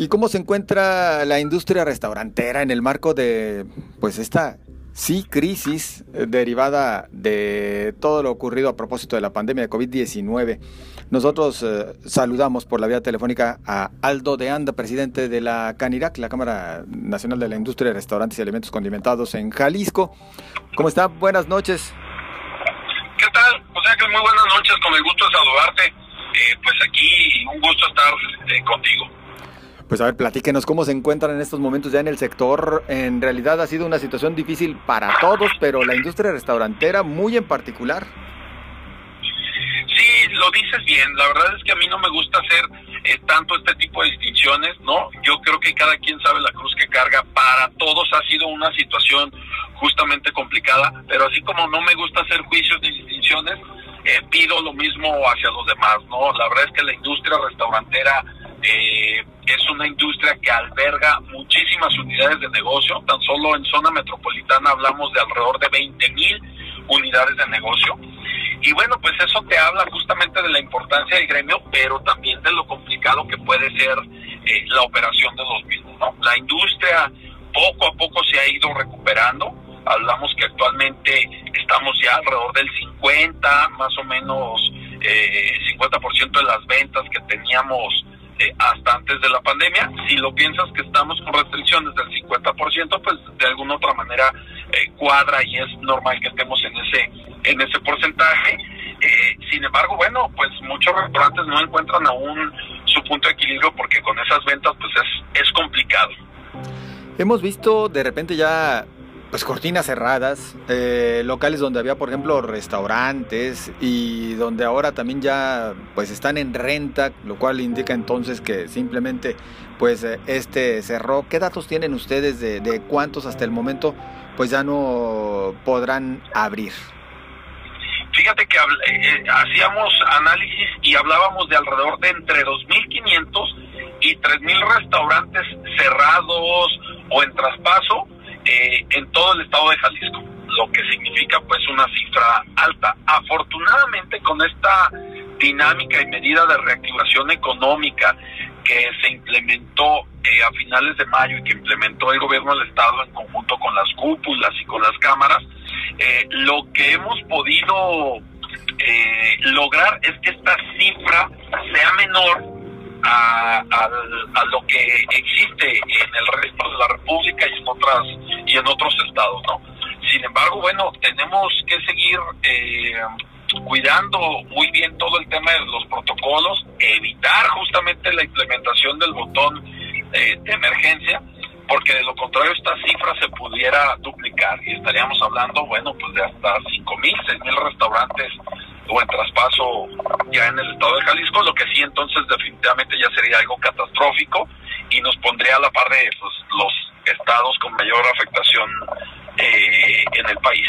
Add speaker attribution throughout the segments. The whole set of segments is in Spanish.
Speaker 1: ¿Y cómo se encuentra la industria restaurantera en el marco de pues esta sí crisis eh, derivada de todo lo ocurrido a propósito de la pandemia de COVID-19? Nosotros eh, saludamos por la vía telefónica a Aldo de Anda, presidente de la CANIRAC, la Cámara Nacional de la Industria de Restaurantes y Alimentos Condimentados en Jalisco. ¿Cómo está? Buenas noches.
Speaker 2: ¿Qué tal? José Ángel, muy buenas noches, con el gusto de saludarte. Eh, pues aquí un gusto estar eh, contigo.
Speaker 1: Pues a ver, platíquenos cómo se encuentran en estos momentos ya en el sector. En realidad ha sido una situación difícil para todos, pero la industria restaurantera muy en particular.
Speaker 2: Sí, lo dices bien. La verdad es que a mí no me gusta hacer eh, tanto este tipo de distinciones, ¿no? Yo creo que cada quien sabe la cruz que carga. Para todos ha sido una situación justamente complicada, pero así como no me gusta hacer juicios ni distinciones, eh, pido lo mismo hacia los demás, ¿no? La verdad es que la industria restaurantera eh, es una industria que alberga muchísimas unidades de negocio, tan solo en zona metropolitana hablamos de alrededor de 20 mil unidades de negocio. Y bueno, pues eso te habla justamente de la importancia del gremio, pero también de lo complicado que puede ser eh, la operación de los mismos. ¿no? La industria poco a poco se ha ido recuperando. Hablamos que actualmente estamos ya alrededor del 50, más o menos eh, 50% de las ventas que teníamos hasta antes de la pandemia. Si lo piensas que estamos con restricciones del 50%, pues de alguna otra manera eh, cuadra y es normal que estemos en ese en ese porcentaje. Eh, sin embargo, bueno, pues muchos restaurantes no encuentran aún su punto de equilibrio porque con esas ventas pues es, es complicado.
Speaker 1: Hemos visto de repente ya pues cortinas cerradas, eh, locales donde había, por ejemplo, restaurantes y donde ahora también ya pues están en renta, lo cual indica entonces que simplemente pues eh, este cerró. ¿Qué datos tienen ustedes de, cuántos hasta el momento pues ya no podrán abrir?
Speaker 2: Fíjate que eh, hacíamos análisis y hablábamos de alrededor de entre 2.500 y 3.000 restaurantes cerrados o en traspaso eh, en todo el estado de Jalisco, lo que significa pues una cifra alta. Afortunadamente con esta dinámica y medida de reactivación económica que se implementó eh, a finales de mayo y que implementó el gobierno del estado en conjunto con las cúpulas y con las cámaras, eh, lo que hemos podido eh, lograr es que esta cifra sea menor a, a, lo que existe en el resto de la República y en otras y en otros estados, ¿no? Sin embargo, bueno, tenemos que seguir eh, cuidando muy bien todo el tema de los protocolos, evitar justamente la implementación del botón eh, de emergencia, porque de lo contrario esta cifra se pudiera duplicar y estaríamos hablando, bueno, pues de hasta 5.000, 6.000 restaurantes o en traspaso ya en el estado de Jalisco, lo que sí entonces definitivamente ya sería algo catastrófico y nos pondría a la par de pues, los estados con mayor afectación eh, en el país.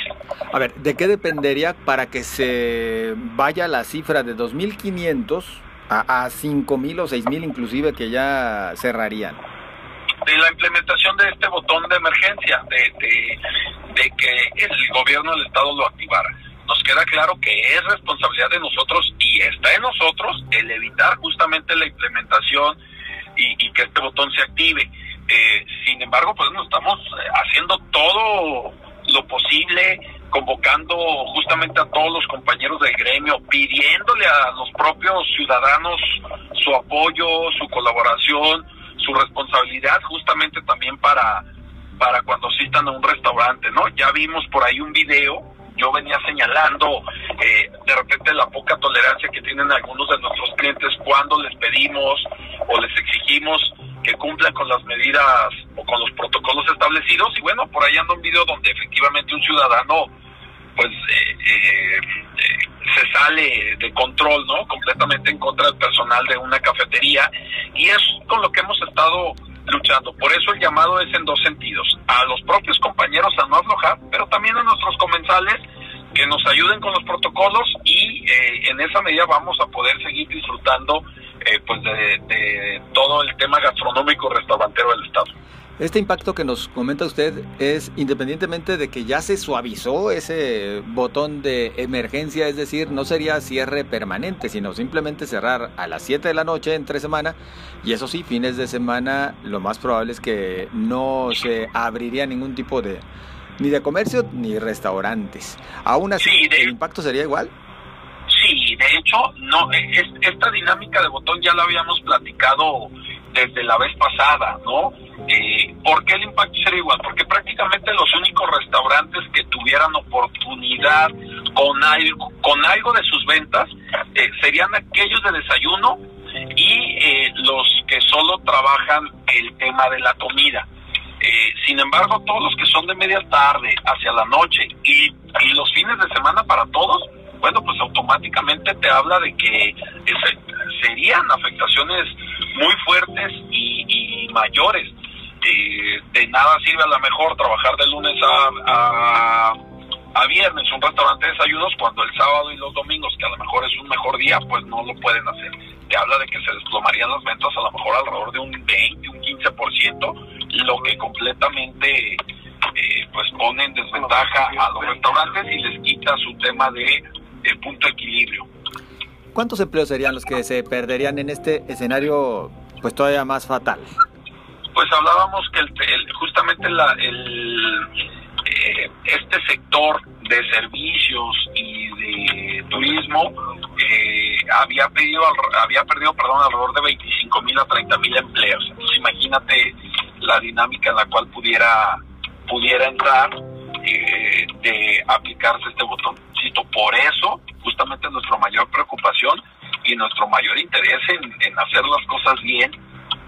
Speaker 1: A ver, ¿de qué dependería para que se vaya la cifra de 2.500 a, a 5.000 o 6.000 inclusive que ya cerrarían?
Speaker 2: De la implementación de este botón de emergencia, de, de, de que el gobierno del estado lo activara queda claro que es responsabilidad de nosotros y está en nosotros el evitar justamente la implementación y, que este botón se active. Eh, sin embargo, pues nos estamos eh, haciendo todo lo posible, convocando justamente a todos los compañeros del gremio, pidiéndole a los propios ciudadanos su apoyo, su colaboración, su responsabilidad justamente también para para cuando asistan a un restaurante, ¿no? Ya vimos por ahí un video yo venía señalando eh, de repente la poca tolerancia que tienen algunos de nuestros clientes cuando les pedimos o les exigimos que cumplan con las medidas o con los protocolos establecidos y bueno, por ahí anda un video donde efectivamente un ciudadano pues eh, eh, eh, se sale de control, ¿no? Completamente en contra del personal de una cafetería y es con lo que hemos estado luchando. Por eso el llamado es en dos sentidos. A los propios compañeros a no aflojar, que nos ayuden con los protocolos y eh, en esa medida vamos a poder seguir disfrutando eh, pues de, de, todo el tema gastronómico restaurantero del Estado.
Speaker 1: Este impacto que nos comenta usted es independientemente de que ya se suavizó ese botón de emergencia, es decir, no sería cierre permanente, sino simplemente cerrar a las 7 de la noche entre semana y eso sí, fines de semana lo más probable es que no se abriría ningún tipo de ni de comercio ni restaurantes. Aún así, ¿el impacto sería igual?
Speaker 2: Sí, de hecho, no, esta dinámica de botón ya la habíamos platicado desde la vez pasada, ¿no? Eh, ¿Por qué el impacto sería igual? Porque prácticamente los únicos restaurantes que tuvieran oportunidad con algo, con algo de sus ventas eh, serían aquellos de desayuno y eh, los que solo trabajan el tema de la comida. Eh, sin embargo, todos los que son de media tarde hacia la noche y, y los fines de semana para todos, bueno, pues automáticamente te habla de que serían afectaciones muy fuertes y, mayores. Eh, de nada sirve a lo mejor trabajar de lunes a, a, viernes un restaurante de desayunos cuando el sábado y los domingos, que a lo mejor es un mejor día, pues no lo pueden hacer. Te habla de que se desplomarían las ventas a lo mejor alrededor de un 20, un 15%, lo que completamente eh, pues pone en desventaja a los restaurantes y les quita su tema de el punto de equilibrio.
Speaker 1: ¿Cuántos empleos serían los que se perderían en este escenario pues todavía más fatal?
Speaker 2: Pues hablábamos que el, justamente la, el, eh, este sector de servicios y de turismo eh, había pedido había perdido perdón alrededor de 25 mil a 30 mil empleos entonces imagínate la dinámica en la cual pudiera pudiera entrar eh, de aplicarse este botón por eso, justamente nuestra mayor preocupación y nuestro mayor interés en, hacer las cosas bien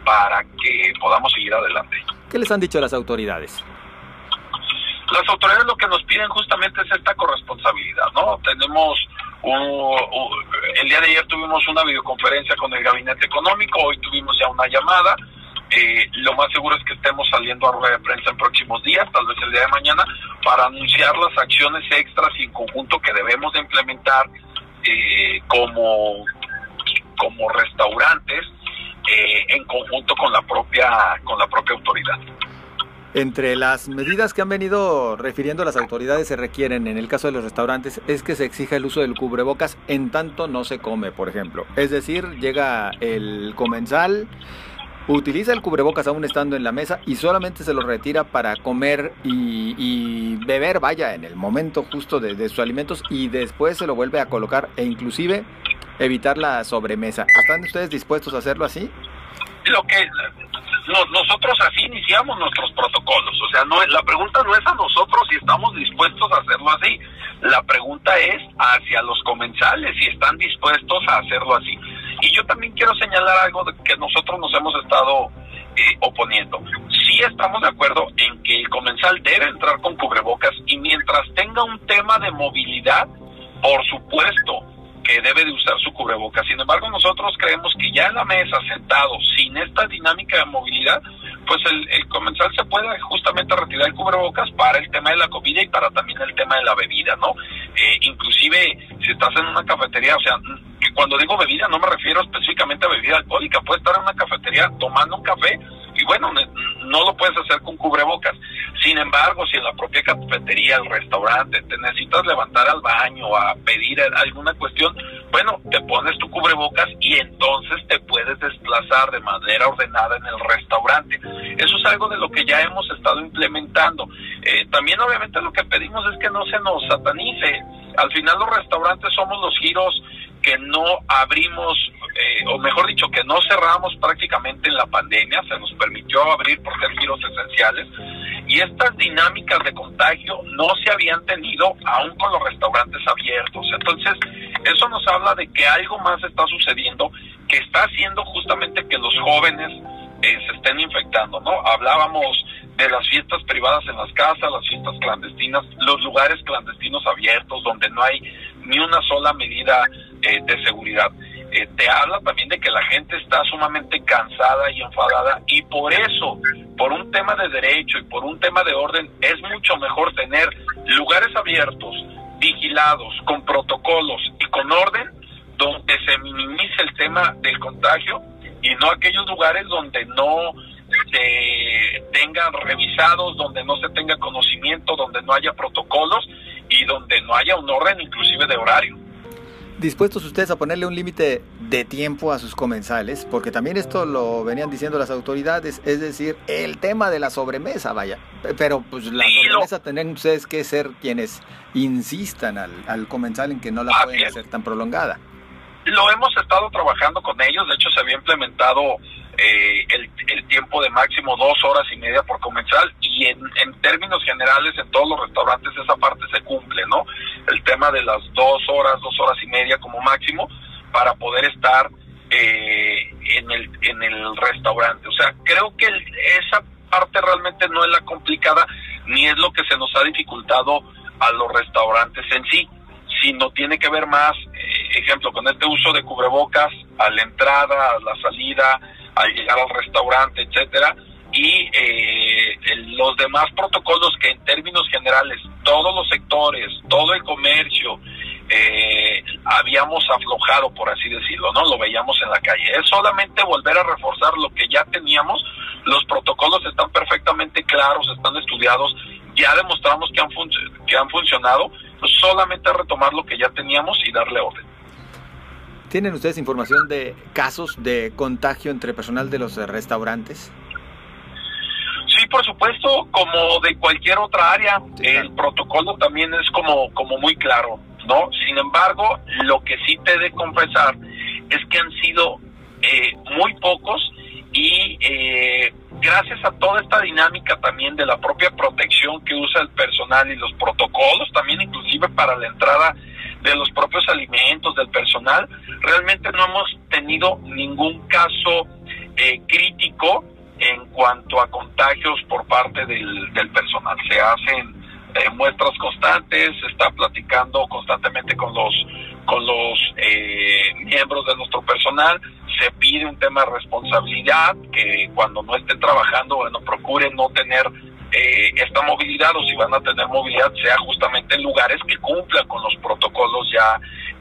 Speaker 2: para que podamos seguir adelante.
Speaker 1: ¿Qué les han dicho las autoridades?
Speaker 2: Las autoridades lo que nos piden justamente es esta corresponsabilidad, ¿no? Tenemos el día de ayer tuvimos una videoconferencia con el gabinete económico, hoy tuvimos ya una llamada, eh, lo más seguro es que estemos saliendo a rueda de prensa en próximos días, tal vez el día de mañana, para anunciar las acciones extras y en conjunto que debemos de implementar eh, como, como restaurantes eh, en conjunto con la propia con la propia autoridad.
Speaker 1: Entre las medidas que han venido refiriendo las autoridades se requieren en el caso de los restaurantes es que se exija el uso del cubrebocas en tanto no se come, por ejemplo. Es decir, llega el comensal, utiliza el cubrebocas aún estando en la mesa y solamente se lo retira para comer y, beber, vaya, en el momento justo de, sus alimentos y después se lo vuelve a colocar e inclusive evitar la sobremesa. ¿Están ustedes dispuestos a hacerlo así?
Speaker 2: Lo que nosotros así iniciamos nuestros protocolos, o sea, no la pregunta no es a nosotros si estamos dispuestos a hacerlo así. La pregunta es hacia los comensales si están dispuestos a hacerlo así. Y yo también quiero señalar algo de que nosotros nos hemos estado eh, oponiendo. Sí estamos de acuerdo en que el comensal debe entrar con cubrebocas y mientras tenga un tema de movilidad, por supuesto que debe de usar su cubrebocas. Sin embargo, nosotros creemos que ya en la mesa, sentado, sin esta dinámica de movilidad, pues el, comensal se puede justamente retirar el cubrebocas para el tema de la comida y para también el tema de la bebida, ¿no? Eh, inclusive, si estás en una cafetería, o sea, cuando digo bebida no me refiero específicamente a bebida alcohólica, puedes estar en una cafetería tomando un café y bueno, no lo puedes hacer con cubrebocas. Sin embargo, si en la propia cafetería, el restaurante, te necesitas levantar al baño a pedir alguna cuestión, bueno, te pones tu cubrebocas y entonces te puedes desplazar de manera ordenada en el restaurante. Eso es algo de lo que ya hemos estado implementando. Eh, también obviamente lo que pedimos es que no se nos satanice. Al final los restaurantes somos los giros que no abrimos, eh, o mejor dicho, que no cerramos prácticamente en la pandemia, se nos permitió abrir por ser esenciales, y estas dinámicas de contagio no se habían tenido aún con los restaurantes abiertos. Entonces, eso nos habla de que algo más está sucediendo que está haciendo justamente que los jóvenes eh, se estén infectando, ¿no? Hablábamos de las fiestas privadas en las casas, las fiestas clandestinas, los lugares clandestinos abiertos donde no hay ni una sola medida eh, de seguridad. Eh, te habla también de que la gente está sumamente cansada y enfadada y por eso, por un tema de derecho y por un tema de orden, es mucho mejor tener lugares abiertos, vigilados, con protocolos y con orden, donde se minimice el tema del contagio y no aquellos lugares donde no se tengan revisados, donde no se tenga conocimiento, donde no haya protocolos y donde no haya un orden inclusive de horario.
Speaker 1: ¿Dispuestos ustedes a ponerle un límite de tiempo a sus comensales? Porque también esto lo venían diciendo las autoridades, es decir, el tema de la sobremesa, vaya. Pero pues la sobremesa tendrían ustedes que ser quienes insistan al, al comensal en que no la pueden hacer tan prolongada.
Speaker 2: Lo hemos estado trabajando con ellos, de hecho se había implementado eh, el, el, tiempo de máximo dos horas y media por comensal y en, en, términos generales en todos los restaurantes esa parte se cumple, ¿no? De las dos horas, dos horas y media como máximo para poder estar eh, en, el, en el restaurante. O sea, creo que esa parte realmente no es la complicada ni es lo que se nos ha dificultado a los restaurantes en sí, sino tiene que ver más, eh, ejemplo, con este uso de cubrebocas a la entrada, a la salida, al llegar al restaurante, etcétera, y eh, los demás protocolos que en términos generales todos los sectores, todo el comercio, eh, habíamos aflojado, por así decirlo, ¿no? Lo veíamos en la calle. Es solamente volver a reforzar lo que ya teníamos. Los protocolos están perfectamente claros, están estudiados, ya demostramos que han, que han funcionado. Pues solamente retomar lo que ya teníamos y darle orden.
Speaker 1: ¿Tienen ustedes información de casos de contagio entre personal de los restaurantes?
Speaker 2: Por supuesto, como de cualquier otra área, el protocolo también es como, como muy claro, ¿no? Sin embargo, lo que sí te he de confesar es que han sido eh, muy pocos y eh, gracias a toda esta dinámica también de la propia protección que usa el personal y los protocolos, también inclusive para la entrada de los propios alimentos, del personal, realmente no hemos tenido ningún caso eh, crítico en cuanto a contagios por parte del, del personal. Se hacen eh, muestras constantes, se está platicando constantemente con los con los eh, miembros de nuestro personal, se pide un tema de responsabilidad, que cuando no estén trabajando, bueno, procuren no tener eh, esta movilidad o si van a tener movilidad sea justamente en lugares que cumplan con los protocolos ya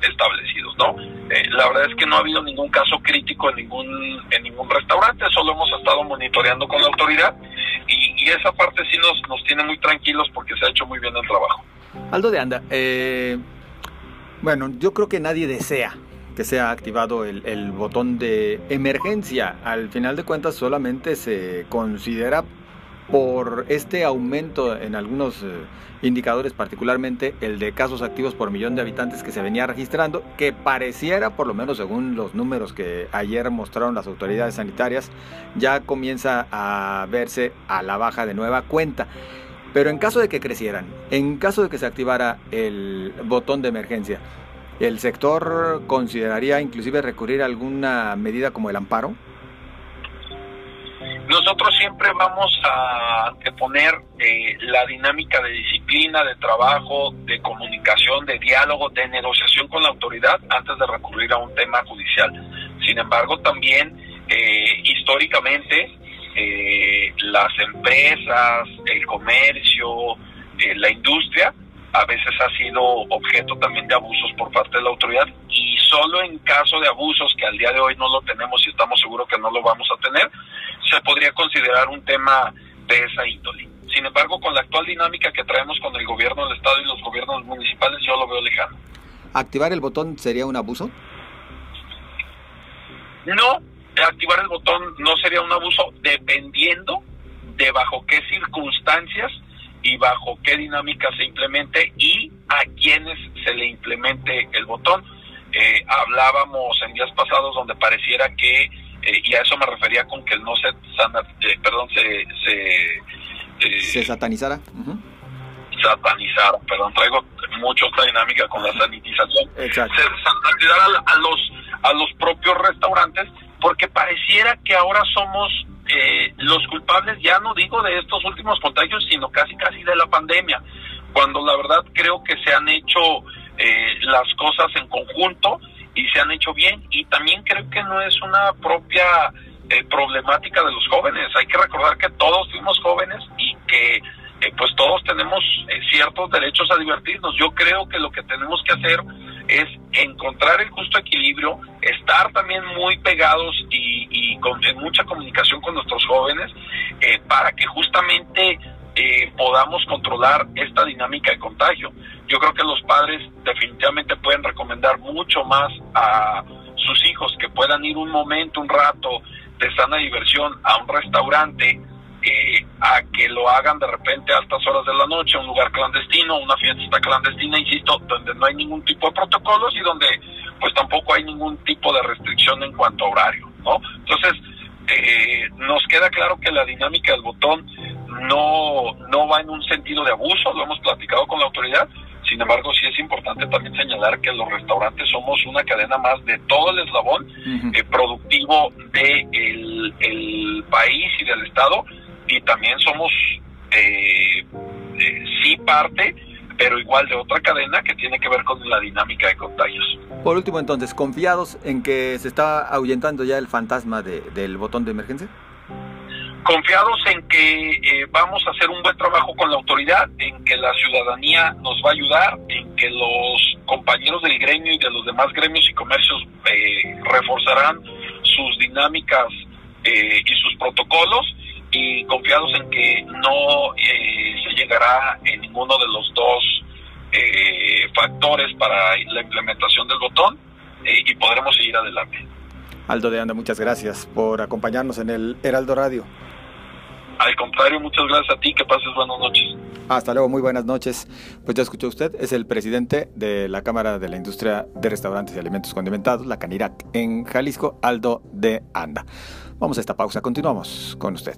Speaker 2: establecidos, ¿no? Eh, la verdad es que no ha habido ningún caso crítico en ningún en ningún restaurante, solo hemos estado monitoreando con la autoridad y, esa parte sí nos, nos tiene muy tranquilos porque se ha hecho muy bien el trabajo.
Speaker 1: Aldo de Anda, eh, bueno, yo creo que nadie desea que sea activado el, botón de emergencia. Al final de cuentas solamente se considera por este aumento en algunos eh, indicadores, particularmente el de casos activos por millón de habitantes que se venía registrando, que pareciera, por lo menos según los números que ayer mostraron las autoridades sanitarias, ya comienza a verse a la baja de nueva cuenta. Pero en caso de que crecieran, en caso de que se activara el botón de emergencia, ¿el sector consideraría inclusive recurrir a alguna medida como el amparo?
Speaker 2: Nosotros siempre vamos a poner eh, la dinámica de disciplina, de trabajo, de comunicación, de diálogo, de negociación con la autoridad antes de recurrir a un tema judicial. Sin embargo, también eh, históricamente eh, las empresas, el comercio, eh, la industria a veces ha sido objeto también de abusos por parte de la autoridad y solo en caso de abusos que al día de hoy no lo tenemos y estamos seguros que no lo vamos a tener, se podría considerar un tema de esa índole. Sin embargo, con la actual dinámica que traemos con el gobierno del Estado y los gobiernos municipales, yo lo veo lejano.
Speaker 1: ¿Activar el botón sería un abuso?
Speaker 2: No, activar el botón no sería un abuso dependiendo de bajo qué circunstancias y bajo qué dinámica se implemente y a quienes se le implemente el botón. Eh, hablábamos en días pasados donde pareciera que, eh, y a eso me refería con que no se, eh, perdón, se...
Speaker 1: Se, se satanizara.
Speaker 2: Satanizara, perdón, traigo mucho esta dinámica con la sanitización.
Speaker 1: Exacto.
Speaker 2: Se satanizara a, a los, a los propios restaurantes porque pareciera que ahora somos eh, los culpables, ya no digo de estos últimos contagios, sino casi casi de la pandemia, cuando la verdad creo que se han hecho eh, las cosas en conjunto y se han hecho bien. Y también creo que no es una propia eh, problemática de los jóvenes, hay que recordar que todos fuimos jóvenes y que eh, pues todos tenemos eh, ciertos derechos a divertirnos, yo creo que lo que tenemos que hacer es encontrar el justo equilibrio, estar también muy pegados y, con, en mucha comunicación con nuestros jóvenes eh, para que justamente eh, podamos controlar esta dinámica de contagio. Yo creo que los padres definitivamente pueden recomendar mucho más a sus hijos que puedan ir un momento, un rato de sana diversión a un restaurante eh, a que lo hagan de repente a altas horas de la noche, un lugar clandestino, una fiesta clandestina, insisto, donde no hay ningún tipo de protocolos y donde pues tampoco hay ningún tipo de restricción en cuanto a horario, ¿no? Entonces, eh, nos queda claro que la dinámica del botón no, no va en un sentido de abuso, lo hemos platicado con la autoridad, sin embargo, sí es importante también señalar que los restaurantes somos una cadena más de todo el eslabón eh, productivo del el país y del Estado y también somos eh, eh, sí parte, pero igual de otra cadena que tiene que ver con la dinámica de contagios.
Speaker 1: Por último, entonces, ¿confiados en que se está ahuyentando ya el fantasma de, del botón de emergencia?
Speaker 2: confiados en que eh, vamos a hacer un buen trabajo con la autoridad, en que la ciudadanía nos va a ayudar, en que los compañeros del gremio y de los demás gremios y comercios eh, reforzarán sus dinámicas y sus protocolos y confiados en que no se llegará en ninguno de los dos factores para la implementación del botón y podremos seguir adelante.
Speaker 1: Aldo de Anda, muchas gracias por acompañarnos en el Heraldo Radio.
Speaker 2: Al contrario, muchas gracias a ti, que pases buenas noches.
Speaker 1: Hasta luego, muy buenas noches. Pues ya escuchó usted, es el presidente de la Cámara de la Industria de Restaurantes y Alimentos Condimentados, la Canirac, en Jalisco, Aldo de Anda. Vamos a esta pausa, continuamos con usted.